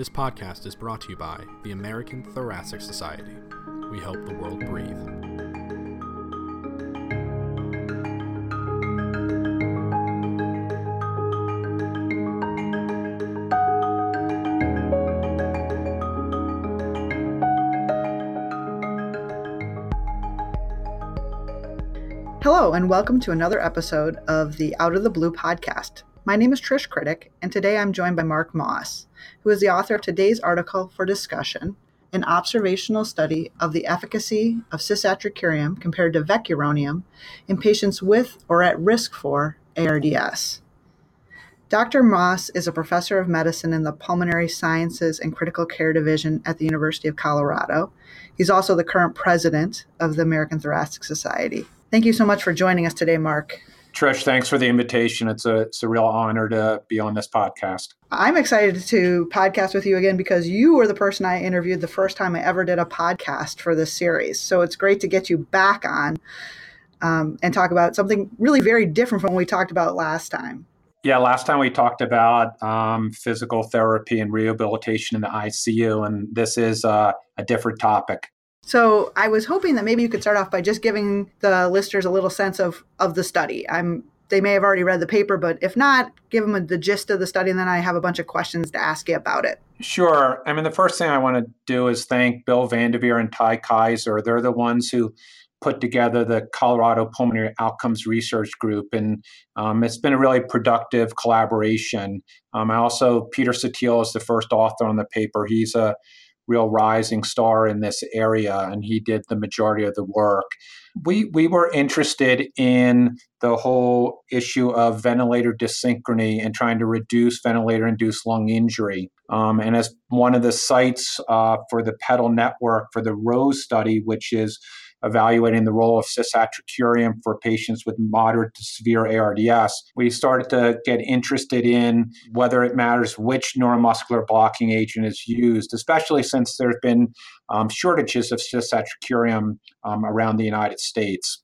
This podcast is brought to you by the American Thoracic Society. We help the world breathe. Hello, and welcome to another episode of the Out of the Blue podcast. My name is Trish Kritek, and today I'm joined by Mark Moss, who is the author of today's article for discussion an observational study of the efficacy of cisatracurium compared to vecuronium in patients with or at risk for ARDS. Dr. Moss is a professor of medicine in the Pulmonary Sciences and Critical Care Division at the University of Colorado. He's also the current president of the American Thoracic Society. Thank you so much for joining us today, Mark. Trish, thanks for the invitation. It's a it's a real honor to be on this podcast. I'm excited to podcast with you again because you were the person I interviewed the first time I ever did a podcast for this series. So it's great to get you back on um, and talk about something really very different from what we talked about last time. Yeah, last time we talked about um, physical therapy and rehabilitation in the ICU, and this is uh, a different topic. So I was hoping that maybe you could start off by just giving the listeners a little sense of of the study. I'm they may have already read the paper, but if not, give them the gist of the study, and then I have a bunch of questions to ask you about it. Sure. I mean, the first thing I want to do is thank Bill Vandivier and Ty Kiser. They're the ones who put together the Colorado Pulmonary Outcomes Research Group, and um, it's been a really productive collaboration. Um, I also Peter Sottile is the first author on the paper. He's a real rising star in this area, and he did the majority of the work. We we were interested in the whole issue of ventilator dyssynchrony and trying to reduce ventilator-induced lung injury. Um, and as one of the sites uh, for the PETAL network for the ROSE study, which is evaluating the role of cisatracurium for patients with moderate to severe ARDS, we started to get interested in whether it matters which neuromuscular blocking agent is used, especially since there have been um, shortages of cisatracurium um, around the United States.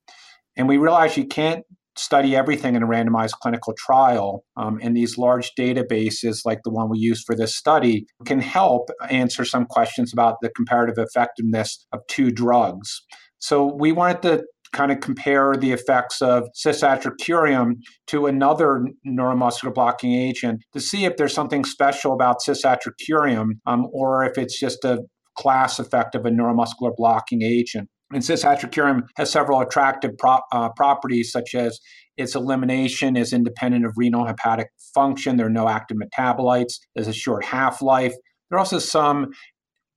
And we realized you can't study everything in a randomized clinical trial. Um, and these large databases, like the one we used for this study, can help answer some questions about the comparative effectiveness of two drugs. So we wanted to kind of compare the effects of cisatracurium to another neuromuscular blocking agent to see if there's something special about cisatracurium um, or if it's just a class effect of a neuromuscular blocking agent. And cisatracurium has several attractive pro- uh, properties, such as its elimination is independent of renal hepatic function. There are no active metabolites. There's a short half life. There are also some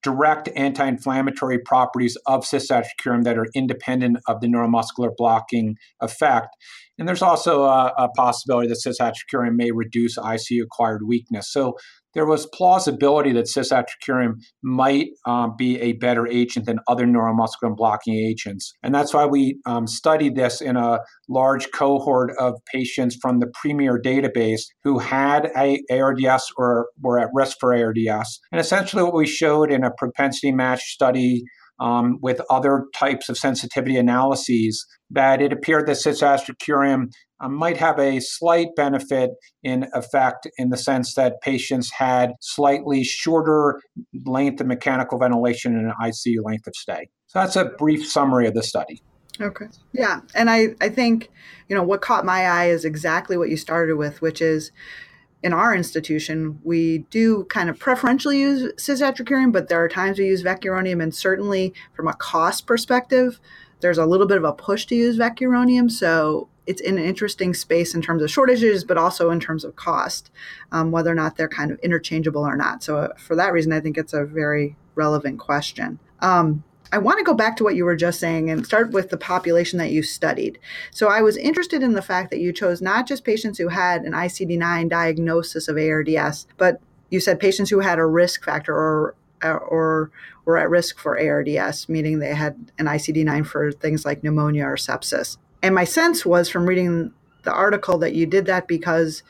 direct anti-inflammatory properties of cisatracurium that are independent of the neuromuscular blocking effect. And there's also a, a possibility that cisatracurium may reduce ICU-acquired weakness. So there was plausibility that cisatracurium might um, be a better agent than other neuromuscular blocking agents. And that's why we um, studied this in a large cohort of patients from the Premier database who had a ARDS or were at risk for ARDS. And essentially, what we showed in a propensity match study um, with other types of sensitivity analyses that it appeared that cisatracurium um, might have a slight benefit in effect in the sense that patients had slightly shorter length of mechanical ventilation and an ICU length of stay. So that's a brief summary of the study. Okay. Yeah. And I, I think, you know, what caught my eye is exactly what you started with, which is in our institution, we do kind of preferentially use cisatracurium, but there are times we use vecuronium. And certainly from a cost perspective, there's a little bit of a push to use vecuronium. So it's in an interesting space in terms of shortages, but also in terms of cost, um, whether or not they're kind of interchangeable or not. So, uh, for that reason, I think it's a very relevant question. Um, I want to go back to what you were just saying and start with the population that you studied. So I was interested in the fact that you chose not just patients who had an ICD 9 diagnosis of ARDS, but you said patients who had a risk factor or uh, or were at risk for ARDS, meaning they had an ICD 9 for things like pneumonia or sepsis. And my sense was from reading the article that you did that because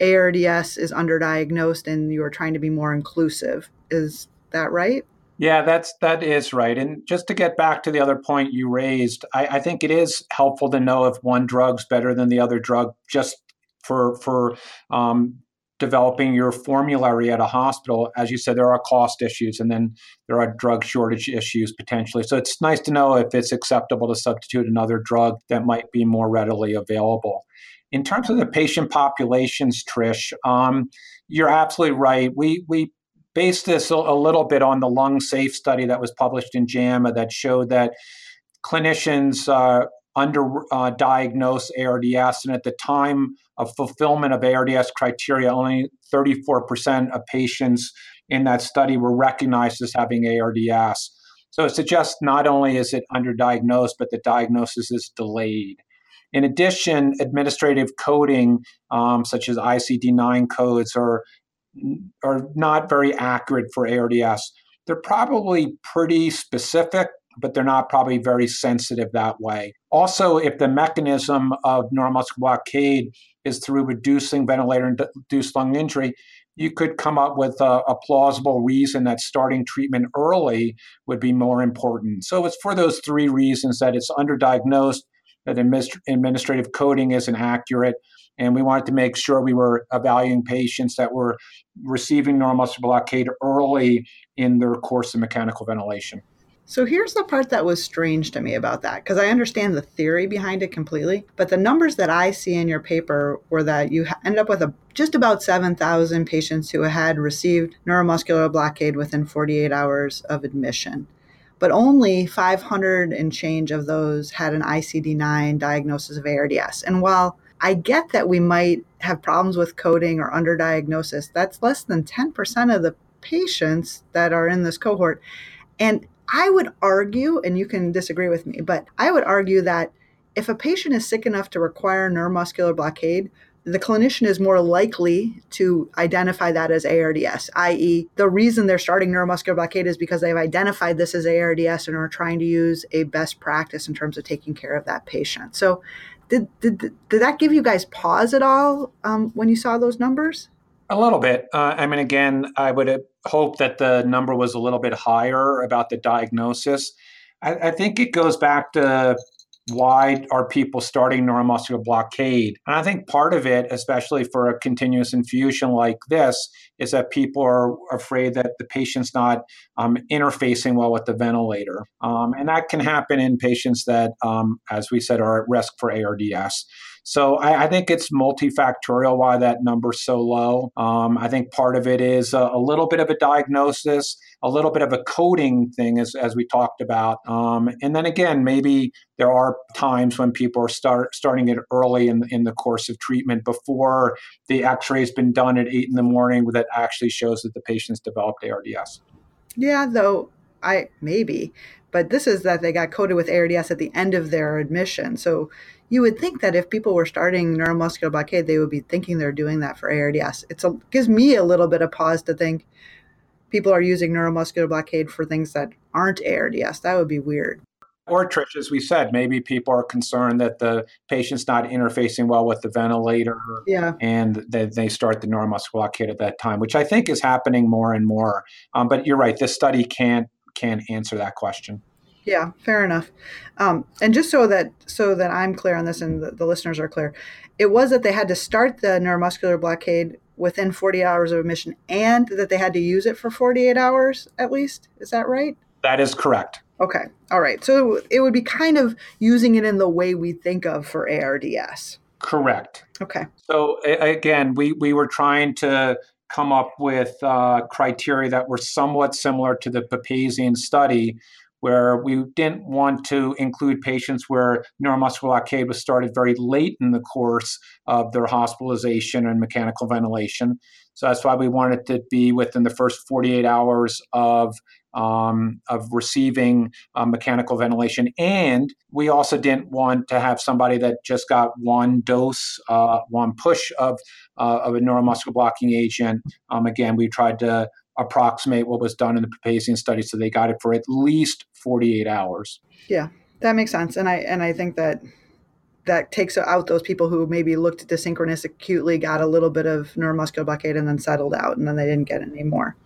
ARDS is underdiagnosed and you are trying to be more inclusive. Is that right? Yeah, that's that is right. And just to get back to the other point you raised, I, I think it is helpful to know if one drug's better than the other drug, just for for um, developing your formulary at a hospital, as you said, there are cost issues and then there are drug shortage issues potentially. So it's nice to know if it's acceptable to substitute another drug that might be more readily available. In terms of the patient populations, Trish, um, you're absolutely right. We we based this a, little bit on the lung safe study that was published in JAMA that showed that clinicians uh, under uh, diagnosed ARDS, and at the time of fulfillment of ARDS criteria, only 34% of patients in that study were recognized as having ARDS. So it suggests not only is it underdiagnosed, but the diagnosis is delayed. In addition, administrative coding, um, such as ICD 9 codes, are, are not very accurate for ARDS. They're probably pretty specific, but they're not probably very sensitive that way. Also, if the mechanism of neuromuscular blockade is through reducing ventilator induced lung injury, you could come up with a, a, plausible reason that starting treatment early would be more important. So it's for those three reasons that it's underdiagnosed, that administrative coding isn't accurate, and we wanted to make sure we were evaluating patients that were receiving neuromuscular blockade early in their course of mechanical ventilation. So here's the part that was strange to me about that because I understand the theory behind it completely, but the numbers that I see in your paper were that you end up with a, just about 7,000 patients who had received neuromuscular blockade within 48 hours of admission. But only 500 and change of those had an ICD 9 diagnosis of ARDS. And while I get that we might have problems with coding or underdiagnosis, that's less than 10% of the patients that are in this cohort. And I would argue, and you can disagree with me, but I would argue that if a patient is sick enough to require neuromuscular blockade, the clinician is more likely to identify that as ARDS, i.e., the reason they're starting neuromuscular blockade is because they've identified this as ARDS and are trying to use a best practice in terms of taking care of that patient. So, did, did, did that give you guys pause at all um, when you saw those numbers? A little bit. Uh, I mean, again, I would hope that the number was a little bit higher about the diagnosis. I, I think it goes back to why are people starting neuromuscular blockade? And I think part of it, especially for a continuous infusion like this, is that people are afraid that the patient's not um, interfacing well with the ventilator. Um, and that can happen in patients that, um, as we said, are at risk for ARDS. So I, I think it's multifactorial why that number's so low. Um, I think part of it is a, a, little bit of a diagnosis, a little bit of a coding thing, as, as we talked about. Um, and then again, maybe there are times when people are start, starting it early in, in the course of treatment before the x-ray has been done at 8 in the morning that actually shows that the patient's developed ARDS. Yeah, though I maybe, but this is that they got coded with ARDS at the end of their admission. So you would think that if people were starting neuromuscular blockade, they would be thinking they're doing that for ARDS. It gives me a little bit of pause to think people are using neuromuscular blockade for things that aren't ARDS. That would be weird. Or Trish, as we said, maybe people are concerned that the patient's not interfacing well with the ventilator, yeah. and they, they start the neuromuscular blockade at that time, which I think is happening more and more. Um, but you're right, this study can't can't answer that question. Yeah, fair enough. Um, and just so that so that I'm clear on this and the, the, listeners are clear, it was that they had to start the neuromuscular blockade within 40 hours of admission, and that they had to use it for 48 hours at least. Is that right? That is correct. Okay. All right. So it would be kind of using it in the way we think of for ARDS. Correct. Okay. So again, we we were trying to come up with uh, criteria that were somewhat similar to the Papazian study, where we didn't want to include patients where neuromuscular blockade was started very late in the course of their hospitalization and mechanical ventilation. So that's why we wanted to be within the first 48 hours of um, of receiving uh, mechanical ventilation. And we also didn't want to have somebody that just got one dose, uh, one push of, uh, of a neuromuscular blocking agent. Um, again, we tried to approximate what was done in the Papazian study, so they got it for at least 48 hours. Yeah, that makes sense, and I and I think that that takes out those people who maybe looked at the synchronous acutely, got a little bit of neuromuscular blockade, and then settled out, and then they didn't get any more.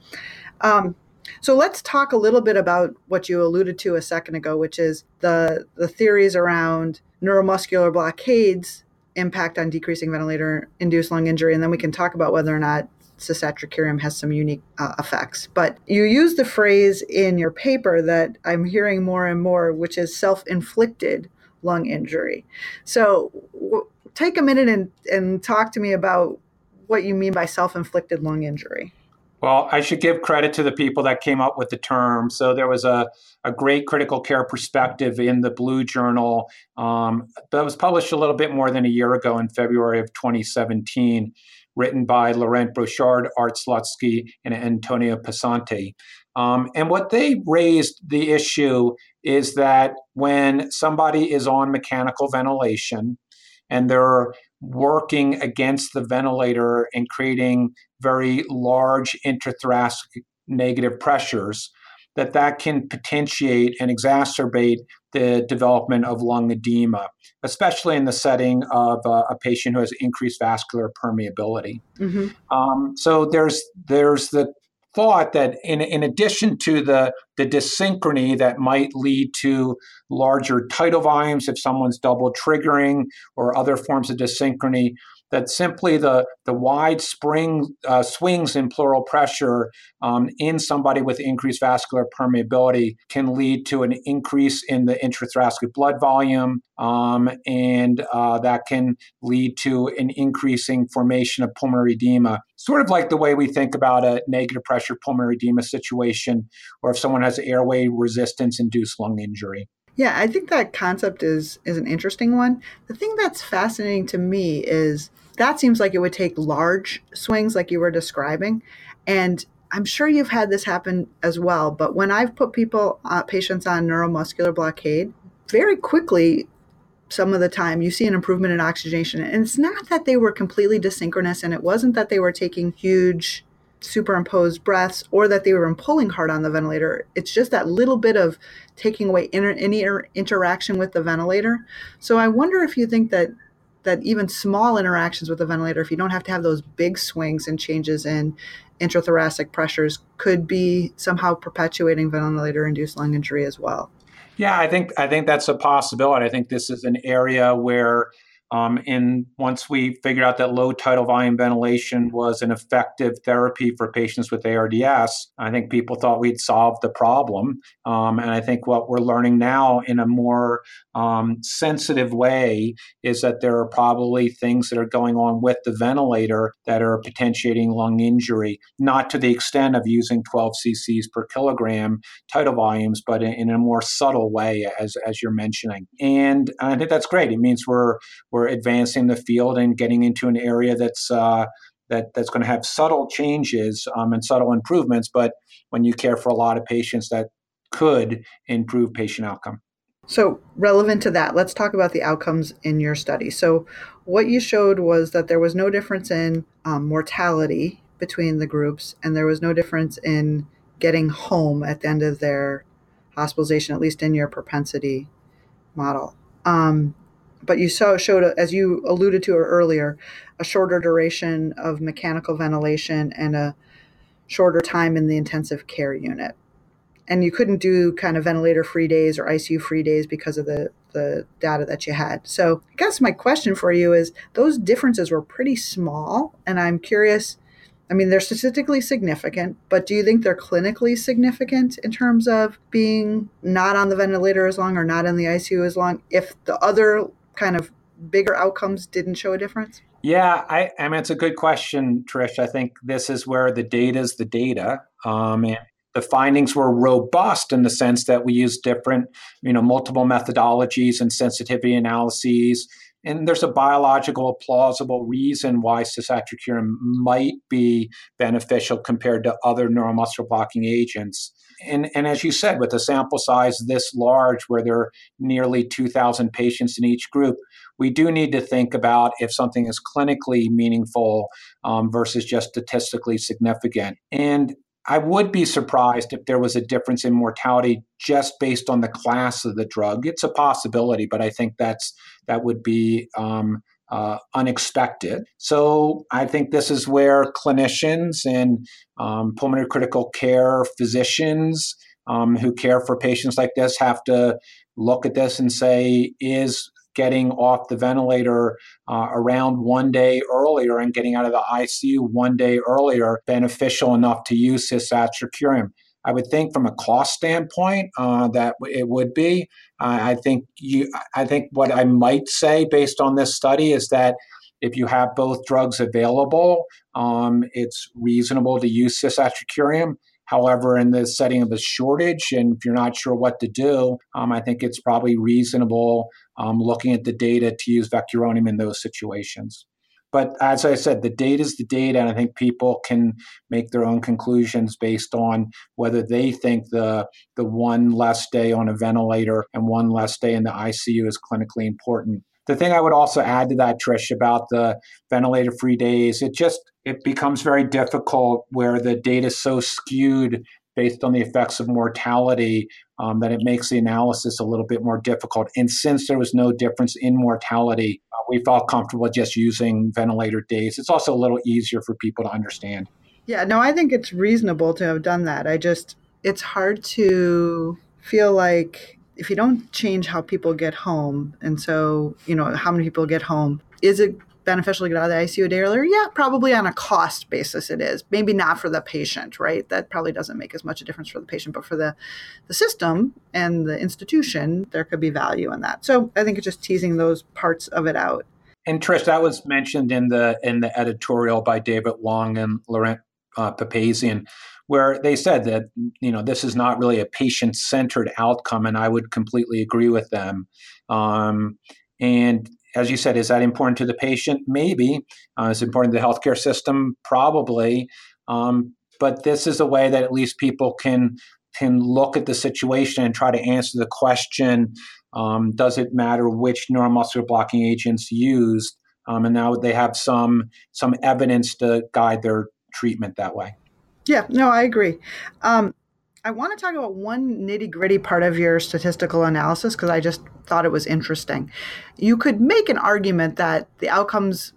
Um, so let's talk a little bit about what you alluded to a second ago, which is the the theories around neuromuscular blockades impact on decreasing ventilator induced lung injury, and then we can talk about whether or not cisatracurium has some unique uh, effects. But you use the phrase in your paper that I'm hearing more and more, which is self inflicted lung injury. So w- take a minute and, and talk to me about what you mean by self inflicted lung injury. Well, I should give credit to the people that came up with the term. So there was a, a great critical care perspective in the Blue Journal um, that was published a little bit more than a year ago in February of 2017, written by Laurent Brochard, Art Slutsky, and Antonio Pesenti. Um, and what they raised the issue is that when somebody is on mechanical ventilation and they're working against the ventilator and creating very large intrathoracic negative pressures, that that can potentiate and exacerbate the development of lung edema, especially in the setting of uh, a patient who has increased vascular permeability. Mm-hmm. Um, so there's there's the thought that in, in addition to the, the dyssynchrony that might lead to larger tidal volumes if someone's double triggering or other forms of dyssynchrony, that simply the, the wide spring uh, swings in pleural pressure um, in somebody with increased vascular permeability can lead to an increase in the intrathoracic blood volume, um, and uh, that can lead to an increasing formation of pulmonary edema. Sort of like the way we think about a negative pressure pulmonary edema situation, or if someone has airway resistance induced lung injury. Yeah, I think that concept is is an interesting one. The thing that's fascinating to me is that seems like it would take large swings like you were describing and I'm sure you've had this happen as well, but when I've put people uh, patients on neuromuscular blockade, very quickly some of the time you see an improvement in oxygenation and it's not that they were completely desynchronous and it wasn't that they were taking huge superimposed breaths or that they were pulling hard on the ventilator. It's just that little bit of taking away inter- any inter- interaction with the ventilator. So I wonder if you think that that even small interactions with the ventilator, if you don't have to have those big swings and changes in intrathoracic pressures, could be somehow perpetuating ventilator-induced lung injury as well. Yeah, I think I think that's a possibility. I think this is an area where um, and once we figured out that low tidal volume ventilation was an effective therapy for patients with ARDS, I think people thought we'd solved the problem. Um, and I think what we're learning now in a more um, sensitive way is that there are probably things that are going on with the ventilator that are potentiating lung injury, not to the extent of using 12 cc's per kilogram tidal volumes, but in, in a more subtle way, as, as you're mentioning. And I think that's great. It means we're we're advancing the field and getting into an area that's uh, that that's going to have subtle changes um, and subtle improvements. But when you care for a lot of patients, that could improve patient outcome. So, relevant to that, let's talk about the outcomes in your study. So, what you showed was that there was no difference in um, mortality between the groups, and there was no difference in getting home at the end of their hospitalization, at least in your propensity model. Um, but you saw showed as you alluded to earlier a shorter duration of mechanical ventilation and a shorter time in the intensive care unit. And you couldn't do kind of ventilator free days or icu free days because of the the data that you had. So i guess my question for you is those differences were pretty small and i'm curious I mean, they're statistically significant, but do you think they're clinically significant in terms of being not on the ventilator as long or not in the ICU as long if the other kind of bigger outcomes didn't show a difference? Yeah, I, I mean, it's a good question, Trish. I think this is where the data is the data. Um, and the findings were robust in the sense that we used different, you know, multiple methodologies and sensitivity analyses. And there's a biological plausible reason why cisatracurium might be beneficial compared to other neuromuscular blocking agents. And, and as you said, with a sample size this large, where there are nearly 2,000 patients in each group, we do need to think about if something is clinically meaningful um, versus just statistically significant. And I would be surprised if there was a difference in mortality just based on the class of the drug. It's a possibility, but I think that's that would be um, uh, unexpected. So I think this is where clinicians and um, pulmonary critical care physicians um, who care for patients like this have to look at this and say, is getting off the ventilator uh, around one day earlier and getting out of the ICU one day earlier beneficial enough to use cisatracurium. I would think from a cost standpoint uh, that it would be. Uh, I think you. I think what I might say based on this study is that if you have both drugs available, um, it's reasonable to use cisatracurium. However, in the setting of a shortage, and if you're not sure what to do, um, I think it's probably reasonable um, looking at the data to use vecuronium in those situations. But as I said, the data is the data, and I think people can make their own conclusions based on whether they think the the one less day on a ventilator and one less day in the ICU is clinically important. The thing I would also add to that, Trish, about the ventilator free days, it just it becomes very difficult where the data is so skewed based on the effects of mortality um, that it makes the analysis a little bit more difficult. And since there was no difference in mortality, uh, we felt comfortable just using ventilator days. It's also a little easier for people to understand. Yeah, no, I think it's reasonable to have done that. I just, it's hard to feel like if you don't change how people get home, and so, you know, how many people get home, is it beneficial to get out of the ICU a day earlier? Yeah, probably on a cost basis it is. Maybe not for the patient, right? That probably doesn't make as much a difference for the patient, but for the, the system and the institution, there could be value in that. So I think it's just teasing those parts of it out. And Trish, that was mentioned in the in the editorial by David Long and Laurent uh, Papazian where they said that you know this is not really a patient centered outcome, and I would completely agree with them. Um, and as you said, is that important to the patient? Maybe. Uh, it's important to the healthcare system, probably. Um, but this is a way that at least people can can look at the situation and try to answer the question: um, Does it matter which neuromuscular blocking agents used? Um, and now they have some some evidence to guide their treatment that way. Yeah, no, I agree. Um, I want to talk about one nitty gritty part of your statistical analysis because I just thought it was interesting. You could make an argument that the outcomes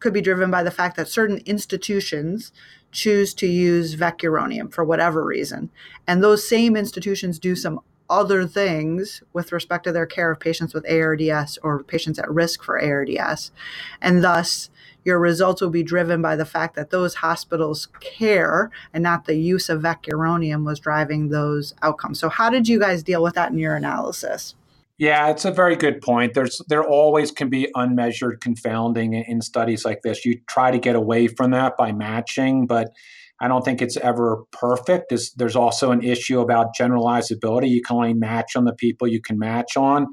could be driven by the fact that certain institutions choose to use vecuronium for whatever reason. And those same institutions do some other things with respect to their care of patients with ARDS or patients at risk for ARDS. And thus, your results will be driven by the fact that those hospitals care and not the use of vecuronium was driving those outcomes. So, how did you guys deal with that in your analysis? Yeah, it's a very good point. There's there always can be unmeasured confounding in studies like this. You try to get away from that by matching, but I don't think it's ever perfect. There's, there's also an issue about generalizability. You can only match on the people you can match on,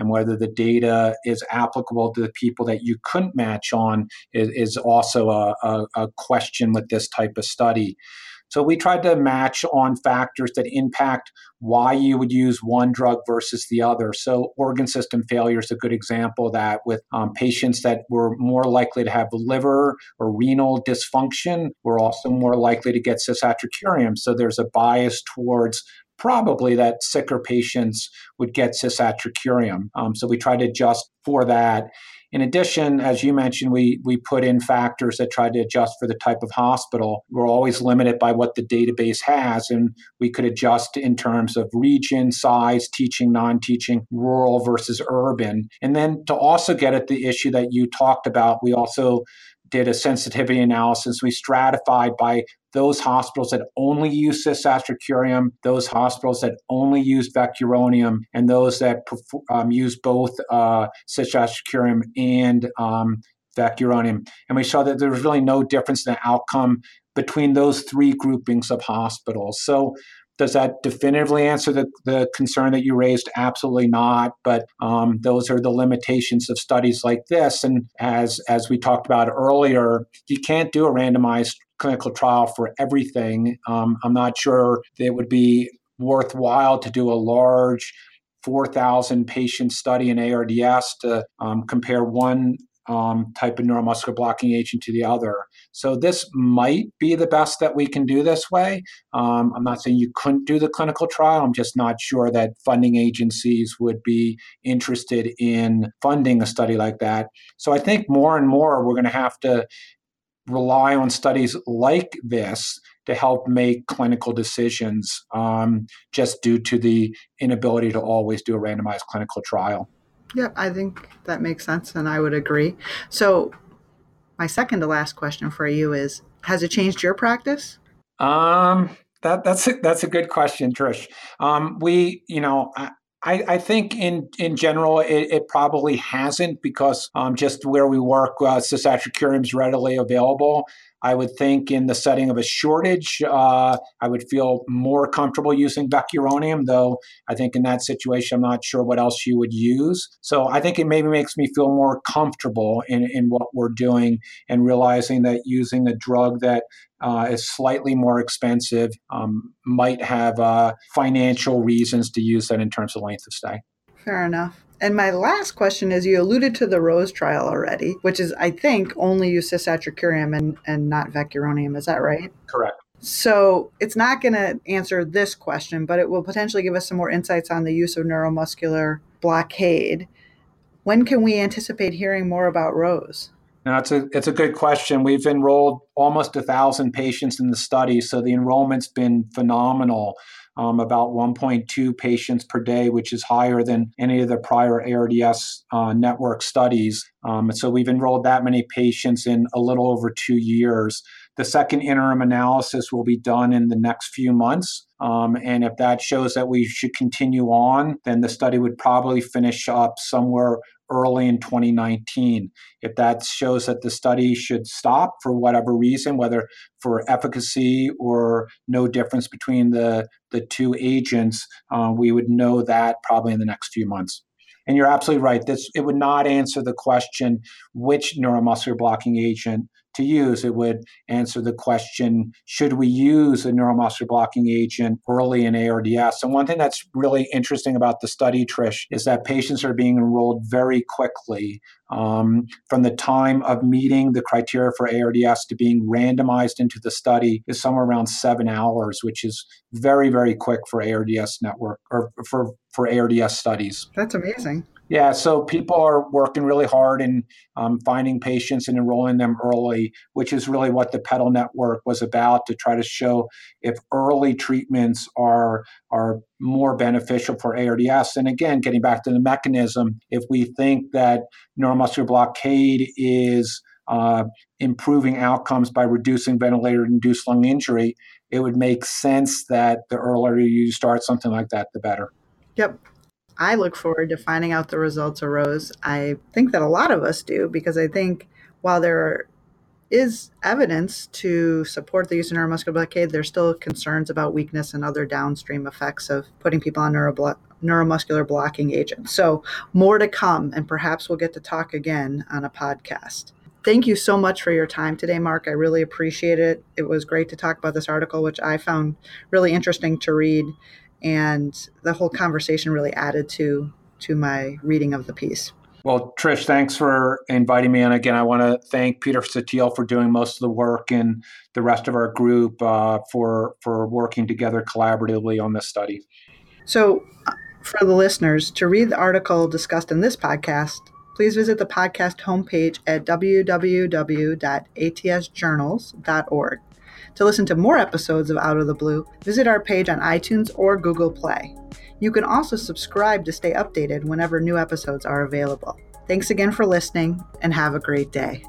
and whether the data is applicable to the people that you couldn't match on is, is also a, a, a question with this type of study. So we tried to match on factors that impact why you would use one drug versus the other. So organ system failure is a good example that with um, patients that were more likely to have liver or renal dysfunction were also more likely to get cisatracurium. So there's a bias towards probably that sicker patients would get cisatracurium. Um, so we try to adjust for that. In addition, as you mentioned, we, we put in factors that try to adjust for the type of hospital. We're always limited by what the database has, and we could adjust in terms of region, size, teaching, non teaching, rural versus urban. And then to also get at the issue that you talked about, we also did a sensitivity analysis. We stratified by those hospitals that only use cisatracurium, those hospitals that only use vecuronium, and those that um, use both uh, cisatracurium and um, vecuronium. And we saw that there was really no difference in the outcome between those three groupings of hospitals. So does that definitively answer the, the concern that you raised? Absolutely not. But um, those are the limitations of studies like this. And as as we talked about earlier, you can't do a randomized clinical trial for everything. Um, I'm not sure it would be worthwhile to do a large 4,000 patient study in ARDS to um, compare one um, type of neuromuscular blocking agent to the other. So this might be the best that we can do this way. Um, I'm not saying you couldn't do the clinical trial. I'm just not sure that funding agencies would be interested in funding a study like that. So I think more and more we're going to have to rely on studies like this to help make clinical decisions um, just due to the inability to always do a randomized clinical trial. Yep, I think that makes sense, and I would agree. So, my second to last question for you is: Has it changed your practice? Um, that that's a, that's a good question, Trish. Um, we, you know, I, I, think in in general it, it probably hasn't because um, just where we work, uh, is readily available. I would think in the setting of a shortage, uh, I would feel more comfortable using vecuronium, though I think in that situation, I'm not sure what else you would use. So I think it maybe makes me feel more comfortable in, in what we're doing and realizing that using a drug that uh, is slightly more expensive um, might have uh, financial reasons to use that in terms of length of stay. Fair enough. And my last question is you alluded to the Rose trial already, which is, I think, only use cisatracurium and, and not vecuronium. Is that right? Correct. So it's not going to answer this question, but it will potentially give us some more insights on the use of neuromuscular blockade. When can we anticipate hearing more about Rose? Now, it's a it's a good question. We've enrolled almost a thousand patients in the study, so the enrollment's been phenomenal um, about 1.2 patients per day, which is higher than any of the prior ARDS uh, network studies. Um, so we've enrolled that many patients in a little over two years. The second interim analysis will be done in the next few months. Um, and if that shows that we should continue on, then the study would probably finish up somewhere early in 2019. If that shows that the study should stop for whatever reason, whether for efficacy or no difference between the, the two agents, uh, we would know that probably in the next few months. And you're absolutely right. This it would not answer the question which neuromuscular blocking agent to use. It would answer the question should we use a neuromuscular blocking agent early in ARDS? And one thing that's really interesting about the study, Trish, is that patients are being enrolled very quickly um, from the time of meeting the criteria for ARDS to being randomized into the study is somewhere around seven hours, which is very, very quick for ARDS network or for, for ARDS studies. That's amazing. Yeah, so people are working really hard in um, finding patients and enrolling them early, which is really what the PETAL network was about to try to show if early treatments are are more beneficial for ARDS. And again, getting back to the mechanism, if we think that neuromuscular blockade is uh, improving outcomes by reducing ventilator-induced lung injury, it would make sense that the earlier you start something like that, the better. Yep. I look forward to finding out the results of Rose. I think that a lot of us do because I think while there is evidence to support the use of neuromuscular blockade, there's still concerns about weakness and other downstream effects of putting people on neuromuscular blocking agents. So, more to come, and perhaps we'll get to talk again on a podcast. Thank you so much for your time today, Mark. I really appreciate it. It was great to talk about this article, which I found really interesting to read and the whole conversation really added to to my reading of the piece. Well, Trish, thanks for inviting me. And again, I want to thank Peter Sottile for doing most of the work and the rest of our group uh, for for working together collaboratively on this study. So, uh, for the listeners, to read the article discussed in this podcast, please visit the podcast homepage at www.atsjournals.org. To listen to more episodes of Out of the Blue, visit our page on iTunes or Google Play. You can also subscribe to stay updated whenever new episodes are available. Thanks again for listening and have a great day.